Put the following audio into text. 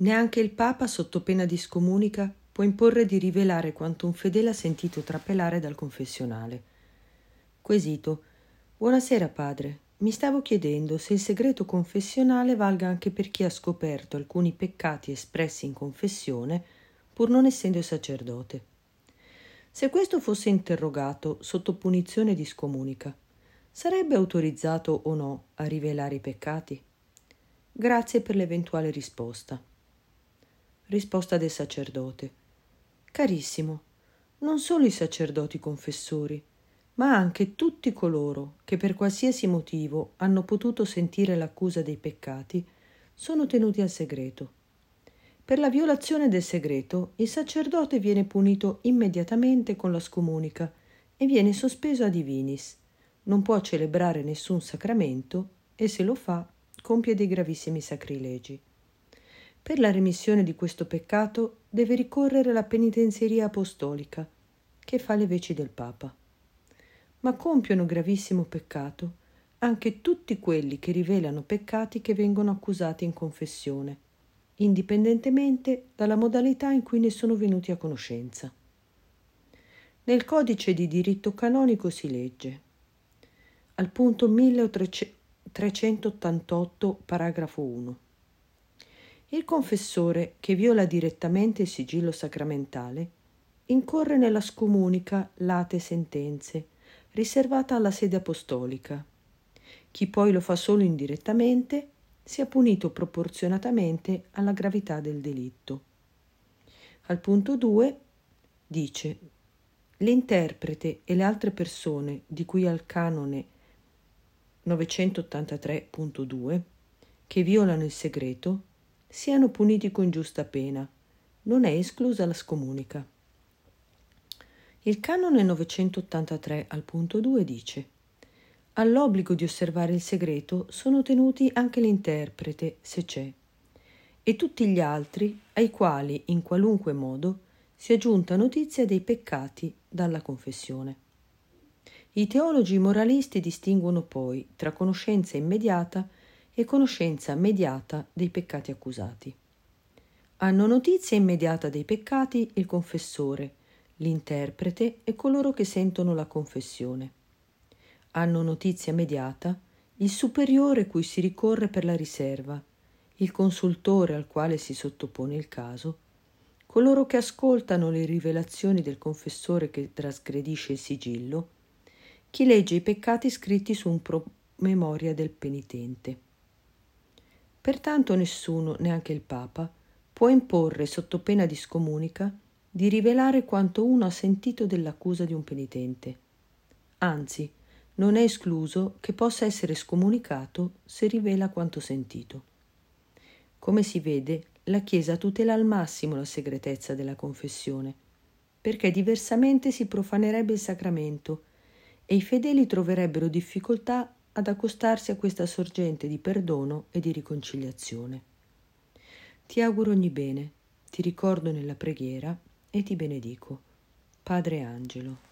Neanche il Papa, sotto pena di scomunica, può imporre di rivelare quanto un fedele ha sentito trapelare dal confessionale. Quesito. Buonasera, padre. Mi stavo chiedendo se il segreto confessionale valga anche per chi ha scoperto alcuni peccati espressi in confessione, pur non essendo sacerdote. Se questo fosse interrogato sotto punizione di scomunica, sarebbe autorizzato o no a rivelare i peccati? Grazie per l'eventuale risposta. Risposta del sacerdote. Carissimo, non solo i sacerdoti confessori, ma anche tutti coloro che per qualsiasi motivo hanno potuto sentire l'accusa dei peccati sono tenuti al segreto. Per la violazione del segreto il sacerdote viene punito immediatamente con la scomunica e viene sospeso a divinis. Non può celebrare nessun sacramento e se lo fa compie dei gravissimi sacrilegi. Per la remissione di questo peccato deve ricorrere alla penitenzieria apostolica, che fa le veci del Papa ma compiono gravissimo peccato anche tutti quelli che rivelano peccati che vengono accusati in confessione, indipendentemente dalla modalità in cui ne sono venuti a conoscenza. Nel codice di diritto canonico si legge al punto 1388 paragrafo 1 il confessore che viola direttamente il sigillo sacramentale incorre nella scomunica late sentenze riservata alla sede apostolica. Chi poi lo fa solo indirettamente sia punito proporzionatamente alla gravità del delitto. Al punto 2 dice l'interprete e le altre persone di cui al canone 983.2 che violano il segreto siano puniti con giusta pena, non è esclusa la scomunica. Il canone 983 al punto 2 dice All'obbligo di osservare il segreto sono tenuti anche l'interprete, se c'è, e tutti gli altri ai quali in qualunque modo sia giunta notizia dei peccati dalla confessione. I teologi moralisti distinguono poi tra conoscenza immediata e conoscenza mediata dei peccati accusati. Hanno notizia immediata dei peccati il confessore, l'interprete e coloro che sentono la confessione. Hanno notizia mediata il superiore cui si ricorre per la riserva, il consultore al quale si sottopone il caso, coloro che ascoltano le rivelazioni del confessore che trasgredisce il sigillo, chi legge i peccati scritti su un promemoria del penitente. Pertanto nessuno, neanche il Papa, può imporre sotto pena di scomunica di rivelare quanto uno ha sentito dell'accusa di un penitente. Anzi, non è escluso che possa essere scomunicato se rivela quanto sentito. Come si vede, la Chiesa tutela al massimo la segretezza della confessione, perché diversamente si profanerebbe il sacramento e i fedeli troverebbero difficoltà ad accostarsi a questa sorgente di perdono e di riconciliazione. Ti auguro ogni bene, ti ricordo nella preghiera e ti benedico. Padre Angelo.